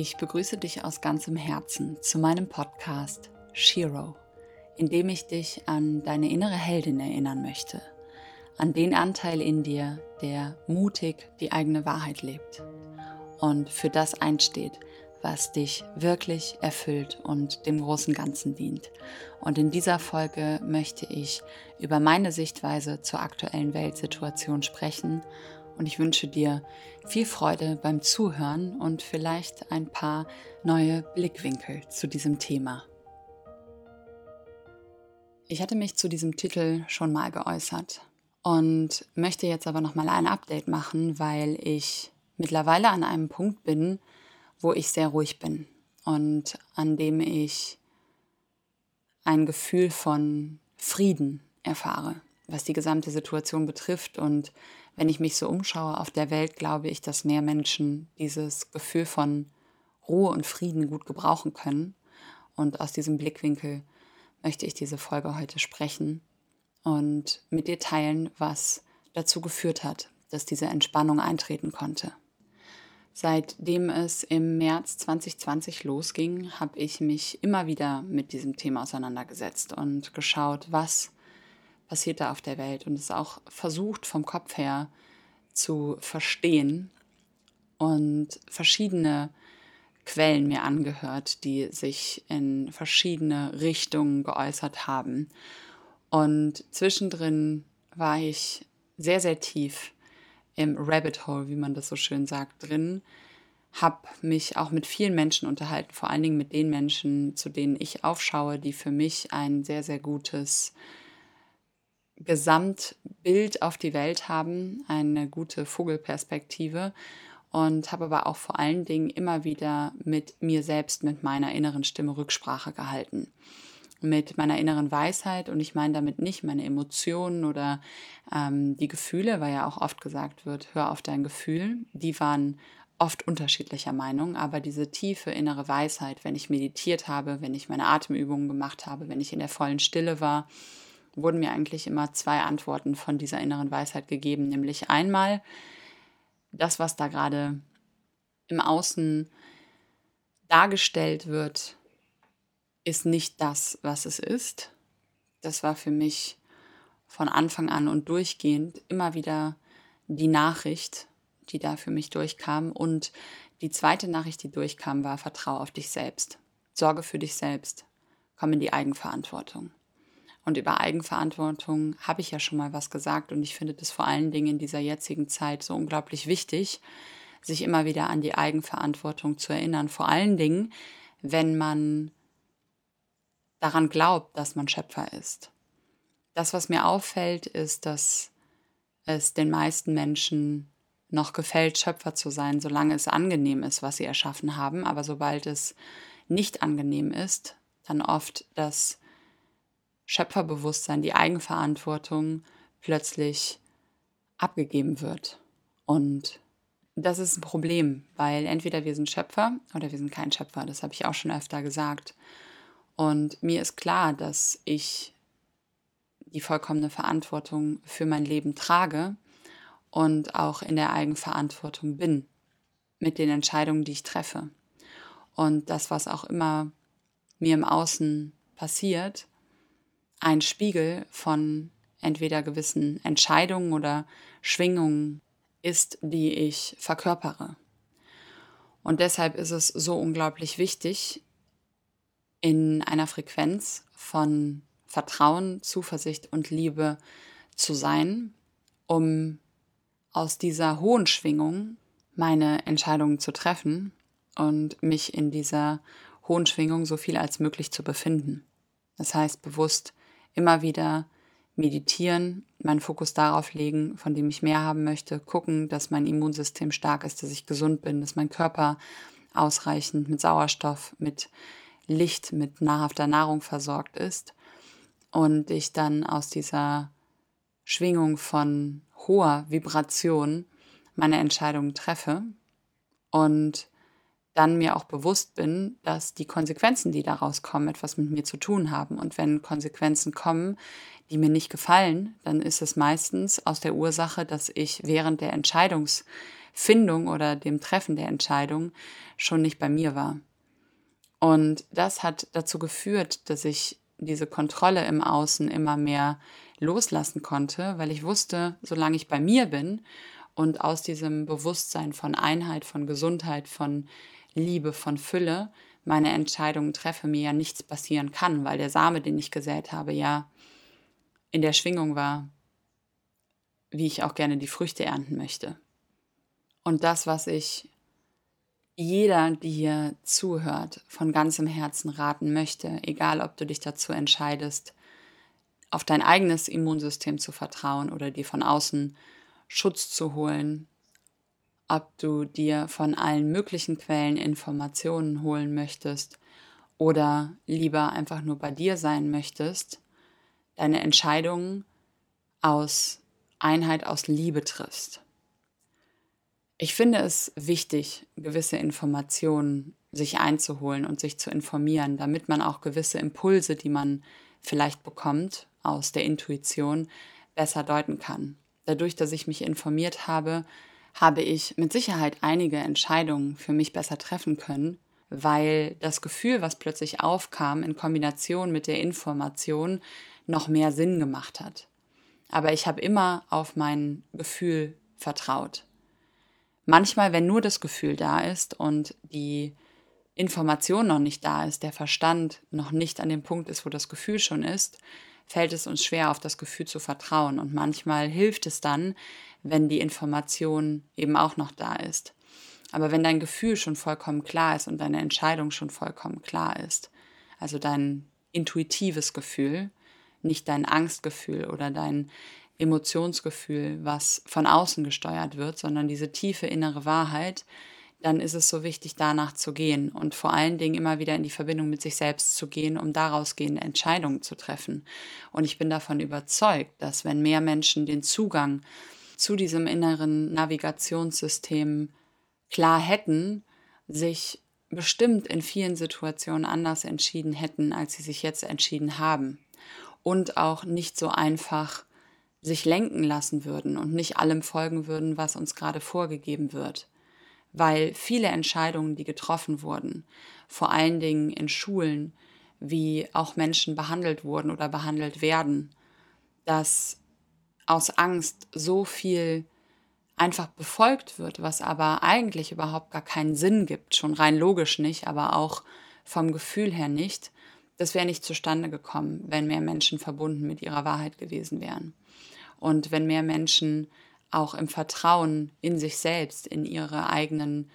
Ich begrüße dich aus ganzem Herzen zu meinem Podcast Shiro, in dem ich dich an deine innere Heldin erinnern möchte, an den Anteil in dir, der mutig die eigene Wahrheit lebt und für das einsteht, was dich wirklich erfüllt und dem großen Ganzen dient. Und in dieser Folge möchte ich über meine Sichtweise zur aktuellen Weltsituation sprechen und ich wünsche dir viel Freude beim Zuhören und vielleicht ein paar neue Blickwinkel zu diesem Thema. Ich hatte mich zu diesem Titel schon mal geäußert und möchte jetzt aber noch mal ein Update machen, weil ich mittlerweile an einem Punkt bin, wo ich sehr ruhig bin und an dem ich ein Gefühl von Frieden erfahre, was die gesamte Situation betrifft und wenn ich mich so umschaue auf der Welt, glaube ich, dass mehr Menschen dieses Gefühl von Ruhe und Frieden gut gebrauchen können. Und aus diesem Blickwinkel möchte ich diese Folge heute sprechen und mit dir teilen, was dazu geführt hat, dass diese Entspannung eintreten konnte. Seitdem es im März 2020 losging, habe ich mich immer wieder mit diesem Thema auseinandergesetzt und geschaut, was passiert da auf der Welt und es auch versucht vom Kopf her zu verstehen und verschiedene Quellen mir angehört, die sich in verschiedene Richtungen geäußert haben. Und zwischendrin war ich sehr, sehr tief im Rabbit Hole, wie man das so schön sagt, drin, habe mich auch mit vielen Menschen unterhalten, vor allen Dingen mit den Menschen, zu denen ich aufschaue, die für mich ein sehr, sehr gutes Gesamtbild auf die Welt haben, eine gute Vogelperspektive und habe aber auch vor allen Dingen immer wieder mit mir selbst, mit meiner inneren Stimme Rücksprache gehalten. Mit meiner inneren Weisheit und ich meine damit nicht meine Emotionen oder ähm, die Gefühle, weil ja auch oft gesagt wird, hör auf dein Gefühl. Die waren oft unterschiedlicher Meinung, aber diese tiefe innere Weisheit, wenn ich meditiert habe, wenn ich meine Atemübungen gemacht habe, wenn ich in der vollen Stille war, wurden mir eigentlich immer zwei Antworten von dieser inneren Weisheit gegeben, nämlich einmal das, was da gerade im Außen dargestellt wird, ist nicht das, was es ist. Das war für mich von Anfang an und durchgehend immer wieder die Nachricht, die da für mich durchkam. Und die zweite Nachricht, die durchkam, war Vertrau auf dich selbst. Sorge für dich selbst. Komm in die Eigenverantwortung. Und über Eigenverantwortung habe ich ja schon mal was gesagt und ich finde das vor allen Dingen in dieser jetzigen Zeit so unglaublich wichtig, sich immer wieder an die Eigenverantwortung zu erinnern. Vor allen Dingen, wenn man daran glaubt, dass man Schöpfer ist. Das, was mir auffällt, ist, dass es den meisten Menschen noch gefällt, Schöpfer zu sein, solange es angenehm ist, was sie erschaffen haben. Aber sobald es nicht angenehm ist, dann oft das Schöpferbewusstsein, die Eigenverantwortung plötzlich abgegeben wird. Und das ist ein Problem, weil entweder wir sind Schöpfer oder wir sind kein Schöpfer. Das habe ich auch schon öfter gesagt. Und mir ist klar, dass ich die vollkommene Verantwortung für mein Leben trage und auch in der Eigenverantwortung bin mit den Entscheidungen, die ich treffe. Und das, was auch immer mir im Außen passiert, ein Spiegel von entweder gewissen Entscheidungen oder Schwingungen ist, die ich verkörpere. Und deshalb ist es so unglaublich wichtig, in einer Frequenz von Vertrauen, Zuversicht und Liebe zu sein, um aus dieser hohen Schwingung meine Entscheidungen zu treffen und mich in dieser hohen Schwingung so viel als möglich zu befinden. Das heißt, bewusst immer wieder meditieren, meinen Fokus darauf legen, von dem ich mehr haben möchte, gucken, dass mein Immunsystem stark ist, dass ich gesund bin, dass mein Körper ausreichend mit Sauerstoff, mit Licht, mit nahrhafter Nahrung versorgt ist. Und ich dann aus dieser Schwingung von hoher Vibration meine Entscheidungen treffe. Und dann mir auch bewusst bin, dass die Konsequenzen, die daraus kommen, etwas mit mir zu tun haben. Und wenn Konsequenzen kommen, die mir nicht gefallen, dann ist es meistens aus der Ursache, dass ich während der Entscheidungsfindung Findung oder dem Treffen der Entscheidung schon nicht bei mir war. Und das hat dazu geführt, dass ich diese Kontrolle im Außen immer mehr loslassen konnte, weil ich wusste, solange ich bei mir bin und aus diesem Bewusstsein von Einheit, von Gesundheit, von Liebe, von Fülle meine Entscheidungen treffe, mir ja nichts passieren kann, weil der Same, den ich gesät habe, ja in der Schwingung war, wie ich auch gerne die Früchte ernten möchte. Und das, was ich jeder, die hier zuhört, von ganzem Herzen raten möchte, egal ob du dich dazu entscheidest, auf dein eigenes Immunsystem zu vertrauen oder dir von außen Schutz zu holen, ob du dir von allen möglichen Quellen Informationen holen möchtest oder lieber einfach nur bei dir sein möchtest, deine Entscheidungen aus Einheit, aus Liebe triffst. Ich finde es wichtig, gewisse Informationen sich einzuholen und sich zu informieren, damit man auch gewisse Impulse, die man vielleicht bekommt aus der Intuition, besser deuten kann. Dadurch, dass ich mich informiert habe, habe ich mit Sicherheit einige Entscheidungen für mich besser treffen können, weil das Gefühl, was plötzlich aufkam, in Kombination mit der Information noch mehr Sinn gemacht hat. Aber ich habe immer auf mein Gefühl vertraut. Manchmal, wenn nur das Gefühl da ist und die Information noch nicht da ist, der Verstand noch nicht an dem Punkt ist, wo das Gefühl schon ist, fällt es uns schwer, auf das Gefühl zu vertrauen. Und manchmal hilft es dann, wenn die Information eben auch noch da ist. Aber wenn dein Gefühl schon vollkommen klar ist und deine Entscheidung schon vollkommen klar ist, also dein intuitives Gefühl, nicht dein Angstgefühl oder dein Emotionsgefühl, was von außen gesteuert wird, sondern diese tiefe innere Wahrheit, dann ist es so wichtig, danach zu gehen und vor allen Dingen immer wieder in die Verbindung mit sich selbst zu gehen, um daraus gehende Entscheidungen zu treffen. Und ich bin davon überzeugt, dass wenn mehr Menschen den Zugang zu diesem inneren Navigationssystem klar hätten, sich bestimmt in vielen Situationen anders entschieden hätten, als sie sich jetzt entschieden haben. Und auch nicht so einfach sich lenken lassen würden und nicht allem folgen würden, was uns gerade vorgegeben wird. Weil viele Entscheidungen, die getroffen wurden, vor allen Dingen in Schulen, wie auch Menschen behandelt wurden oder behandelt werden, dass aus Angst so viel einfach befolgt wird, was aber eigentlich überhaupt gar keinen Sinn gibt, schon rein logisch nicht, aber auch vom Gefühl her nicht, das wäre nicht zustande gekommen, wenn mehr Menschen verbunden mit ihrer Wahrheit gewesen wären. Und wenn mehr Menschen auch im Vertrauen in sich selbst, in ihre eigenen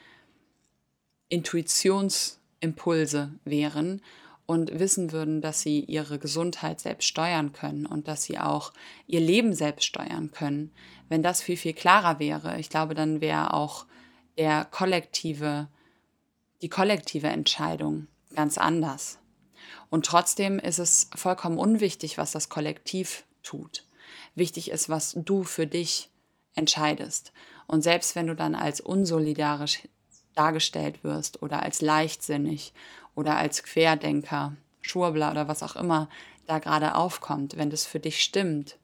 Intuitionsimpulse wären und wissen würden, dass sie ihre Gesundheit selbst steuern können und dass sie auch ihr Leben selbst steuern können. Wenn das viel, viel klarer wäre, ich glaube, dann wäre auch der kollektive, die kollektive Entscheidung ganz anders. Und trotzdem ist es vollkommen unwichtig, was das Kollektiv tut wichtig ist, was du für dich entscheidest. Und selbst wenn du dann als unsolidarisch dargestellt wirst oder als leichtsinnig oder als Querdenker, Schwurbler oder was auch immer da gerade aufkommt, wenn das für dich stimmt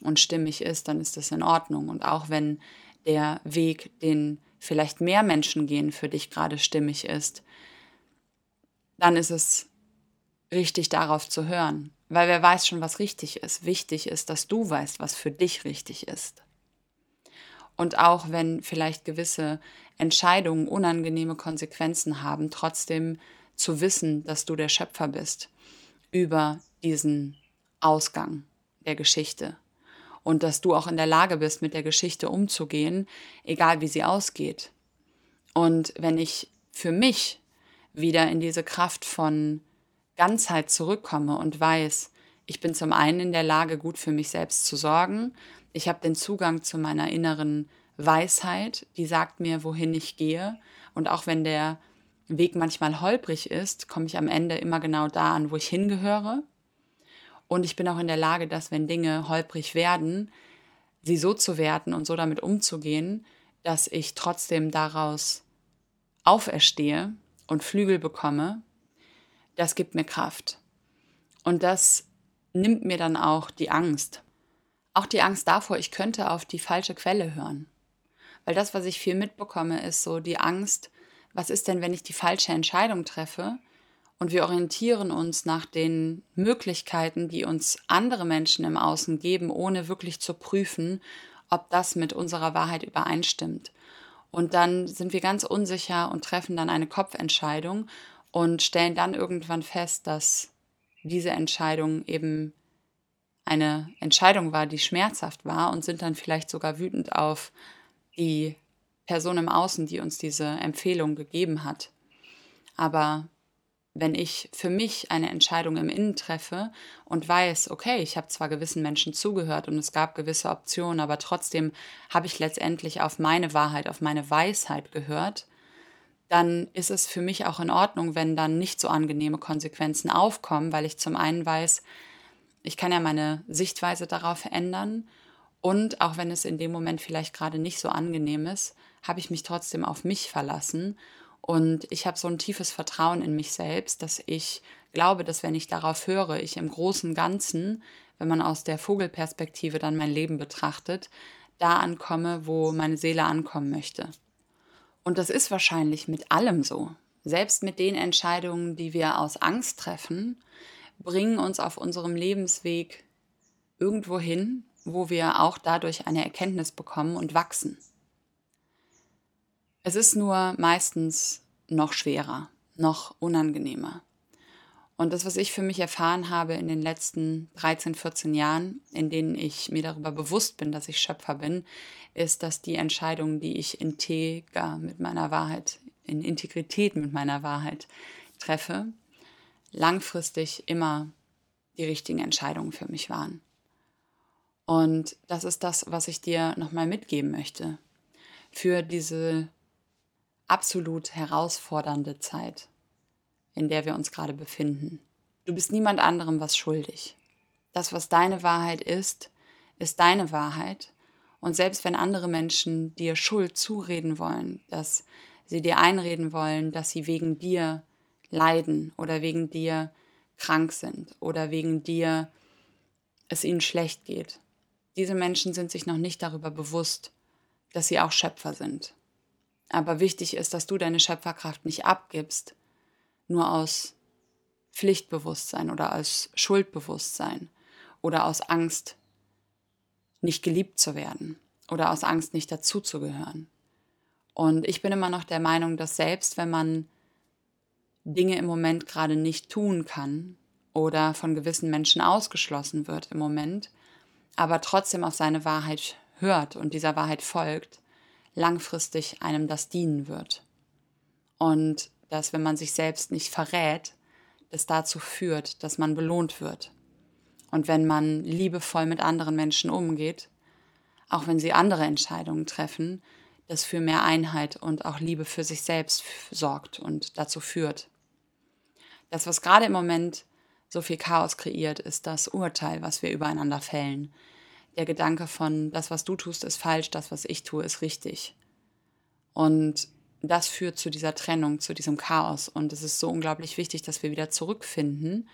und stimmig ist, dann ist das in Ordnung. Und auch wenn der Weg, den vielleicht mehr Menschen gehen, für dich gerade stimmig ist, dann ist es richtig darauf zu hören. Weil wer weiß schon, was richtig ist. Wichtig ist, dass du weißt, was für dich richtig ist. Und auch wenn vielleicht gewisse Entscheidungen unangenehme Konsequenzen haben, trotzdem zu wissen, dass du der Schöpfer bist über diesen Ausgang der Geschichte. Und dass du auch in der Lage bist, mit der Geschichte umzugehen, egal wie sie ausgeht. Und wenn ich für mich wieder in diese Kraft von Ganzheit zurückkomme und weiß, ich bin zum einen in der Lage, gut für mich selbst zu sorgen, ich habe den Zugang zu meiner inneren Weisheit, die sagt mir, wohin ich gehe. Und auch wenn der Weg manchmal holprig ist, komme ich am Ende immer genau da an, wo ich hingehöre. Und ich bin auch in der Lage, dass wenn Dinge holprig werden, sie so zu werten und so damit umzugehen, dass ich trotzdem daraus auferstehe und Flügel bekomme das gibt mir Kraft. Und das nimmt mir dann auch die Angst. Auch die Angst davor, ich könnte auf die falsche Quelle hören. Weil das, was ich viel mitbekomme, ist so die Angst, was ist denn, wenn ich die falsche Entscheidung treffe? Und wir orientieren uns nach den Möglichkeiten, die uns andere Menschen im Außen geben, ohne wirklich zu prüfen, ob das mit unserer Wahrheit übereinstimmt. Und dann sind wir ganz unsicher und treffen dann eine Kopfentscheidung und stellen dann irgendwann fest, dass diese Entscheidung eben eine Entscheidung war, die schmerzhaft war und sind dann vielleicht sogar wütend auf die Person im Außen, die uns diese Empfehlung gegeben hat. Aber wenn ich für mich eine Entscheidung im Innen treffe und weiß, okay, ich habe zwar gewissen Menschen zugehört und es gab gewisse Optionen, aber trotzdem habe ich letztendlich auf meine Wahrheit, auf meine Weisheit gehört, dann ist es für mich auch in Ordnung, wenn dann nicht so angenehme Konsequenzen aufkommen, weil ich zum einen weiß, ich kann ja meine Sichtweise darauf verändern und auch wenn es in dem Moment vielleicht gerade nicht so angenehm ist, habe ich mich trotzdem auf mich verlassen und ich habe so ein tiefes Vertrauen in mich selbst, dass ich glaube, dass wenn ich darauf höre, ich im großen Ganzen, wenn man aus der Vogelperspektive dann mein Leben betrachtet, da ankomme, wo meine Seele ankommen möchte. Und das ist wahrscheinlich mit allem so. Selbst mit den Entscheidungen, die wir aus Angst treffen, bringen uns auf unserem Lebensweg irgendwo hin, wo wir auch dadurch eine Erkenntnis bekommen und wachsen. Es ist nur meistens noch schwerer, noch unangenehmer. Und das, was ich für mich erfahren habe in den letzten 13, 14 Jahren, in denen ich mir darüber bewusst bin, dass ich Schöpfer bin, ist, dass die Entscheidungen, die ich integer mit meiner Wahrheit, in Integrität mit meiner Wahrheit treffe, langfristig immer die richtigen Entscheidungen für mich waren. Und das ist das, was ich dir nochmal mitgeben möchte. Für diese absolut herausfordernde Zeit, in der wir uns gerade befinden. Du bist niemand anderem was schuldig. Das, was deine Wahrheit ist, ist deine Wahrheit. Und selbst wenn andere Menschen dir Schuld zureden wollen, dass sie dir einreden wollen, dass sie wegen dir leiden oder wegen dir krank sind oder wegen dir es ihnen schlecht geht, diese Menschen sind sich noch nicht darüber bewusst, dass sie auch Schöpfer sind aber wichtig ist, dass du deine Schöpferkraft nicht abgibst, nur aus Pflichtbewusstsein oder aus Schuldbewusstsein oder aus Angst, nicht geliebt zu werden oder aus Angst, nicht dazuzugehören. Und ich bin immer noch der Meinung, dass selbst wenn man Dinge im Moment gerade nicht tun kann oder von gewissen Menschen ausgeschlossen wird im Moment, aber trotzdem auf seine Wahrheit hört und dieser Wahrheit folgt, langfristig einem das dienen wird. Und dass, wenn man sich selbst nicht verrät, das dazu führt, dass man belohnt wird. Und wenn man liebevoll mit anderen Menschen umgeht, auch wenn sie andere Entscheidungen treffen, das für mehr Einheit und auch Liebe für sich selbst sorgt und dazu führt. Das, was gerade im Moment so viel Chaos kreiert, ist das Urteil, was wir übereinander fällen der Gedanke von, das, was du tust, ist falsch, das, was ich tue, ist richtig. Und das führt zu dieser Trennung, zu diesem Chaos. Und es ist so unglaublich wichtig, dass wir wieder zurückfinden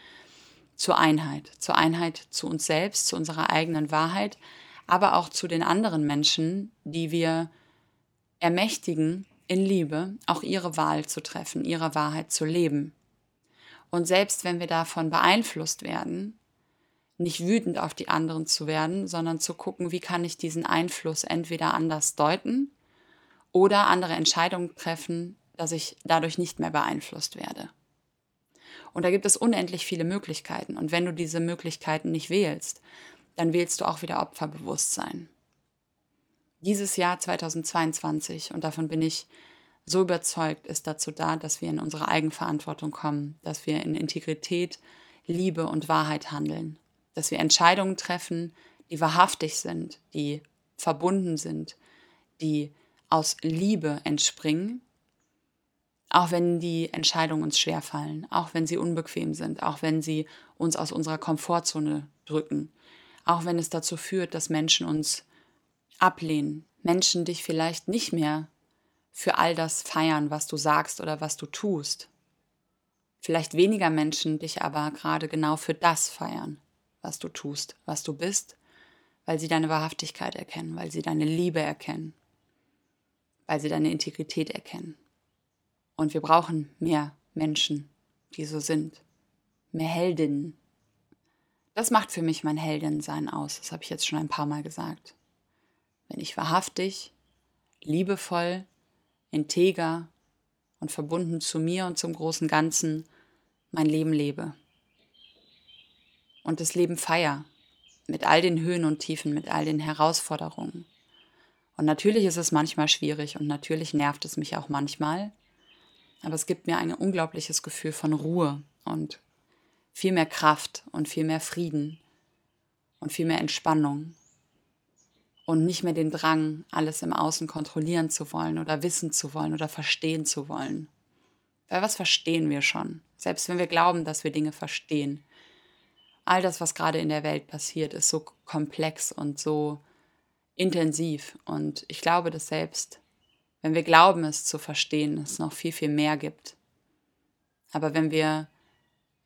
zur Einheit, zur Einheit zu uns selbst, zu unserer eigenen Wahrheit, aber auch zu den anderen Menschen, die wir ermächtigen, in Liebe auch ihre Wahl zu treffen, ihre Wahrheit zu leben. Und selbst wenn wir davon beeinflusst werden, nicht wütend auf die anderen zu werden, sondern zu gucken, wie kann ich diesen Einfluss entweder anders deuten oder andere Entscheidungen treffen, dass ich dadurch nicht mehr beeinflusst werde. Und da gibt es unendlich viele Möglichkeiten. Und wenn du diese Möglichkeiten nicht wählst, dann wählst du auch wieder Opferbewusstsein. Dieses Jahr 2022, und davon bin ich so überzeugt, ist dazu da, dass wir in unsere Eigenverantwortung kommen, dass wir in Integrität, Liebe und Wahrheit handeln. Dass wir Entscheidungen treffen, die wahrhaftig sind, die verbunden sind, die aus Liebe entspringen, auch wenn die Entscheidungen uns schwerfallen, auch wenn sie unbequem sind, auch wenn sie uns aus unserer Komfortzone drücken, auch wenn es dazu führt, dass Menschen uns ablehnen, Menschen dich vielleicht nicht mehr für all das feiern, was du sagst oder was du tust. Vielleicht weniger Menschen dich aber gerade genau für das feiern was du tust, was du bist, weil sie deine Wahrhaftigkeit erkennen, weil sie deine Liebe erkennen. weil sie deine Integrität erkennen. Und wir brauchen mehr Menschen, die so sind. Mehr Heldinnen. Das macht für mich mein Heldinnensein aus. Das habe ich jetzt schon ein paar Mal gesagt. Wenn ich wahrhaftig, liebevoll, integer und verbunden zu mir und zum großen Ganzen mein Leben lebe. Und das Leben feier. Mit all den Höhen und Tiefen, mit all den Herausforderungen. Und natürlich ist es manchmal schwierig und natürlich nervt es mich auch manchmal. Aber es gibt mir ein unglaubliches Gefühl von Ruhe und viel mehr Kraft und viel mehr Frieden und viel mehr Entspannung und nicht mehr den Drang, alles im Außen kontrollieren zu wollen oder wissen zu wollen oder verstehen zu wollen. Weil was verstehen wir schon? Selbst wenn wir glauben, dass wir Dinge verstehen. All das, was gerade in der Welt passiert, ist so komplex und so intensiv. Und ich glaube, dass selbst, wenn wir glauben, es zu verstehen, es noch viel, viel mehr gibt. Aber wenn wir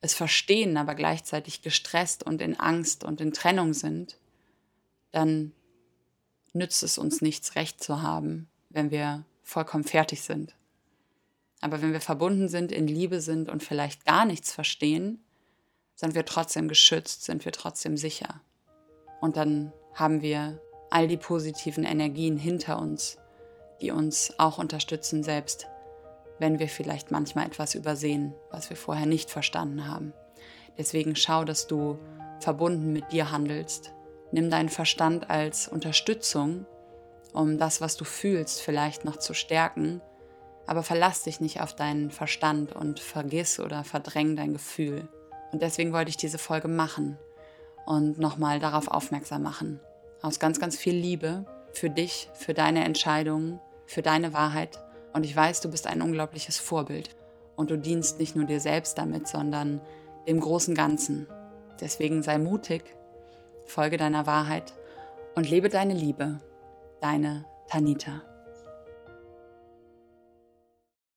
es verstehen, aber gleichzeitig gestresst und in Angst und in Trennung sind, dann nützt es uns nichts, Recht zu haben, wenn wir vollkommen fertig sind. Aber wenn wir verbunden sind, in Liebe sind und vielleicht gar nichts verstehen, sind wir trotzdem geschützt, sind wir trotzdem sicher. Und dann haben wir all die positiven Energien hinter uns, die uns auch unterstützen, selbst wenn wir vielleicht manchmal etwas übersehen, was wir vorher nicht verstanden haben. Deswegen schau, dass du verbunden mit dir handelst. Nimm deinen Verstand als Unterstützung, um das, was du fühlst, vielleicht noch zu stärken, aber verlass dich nicht auf deinen Verstand und vergiss oder verdräng dein Gefühl. Und deswegen wollte ich diese Folge machen und nochmal darauf aufmerksam machen aus ganz, ganz viel Liebe für dich, für deine Entscheidungen, für deine Wahrheit. Und ich weiß, du bist ein unglaubliches Vorbild. Und du dienst nicht nur dir selbst damit, sondern dem großen Ganzen. Deswegen sei mutig, folge deiner Wahrheit und lebe deine Liebe. Deine Tanita.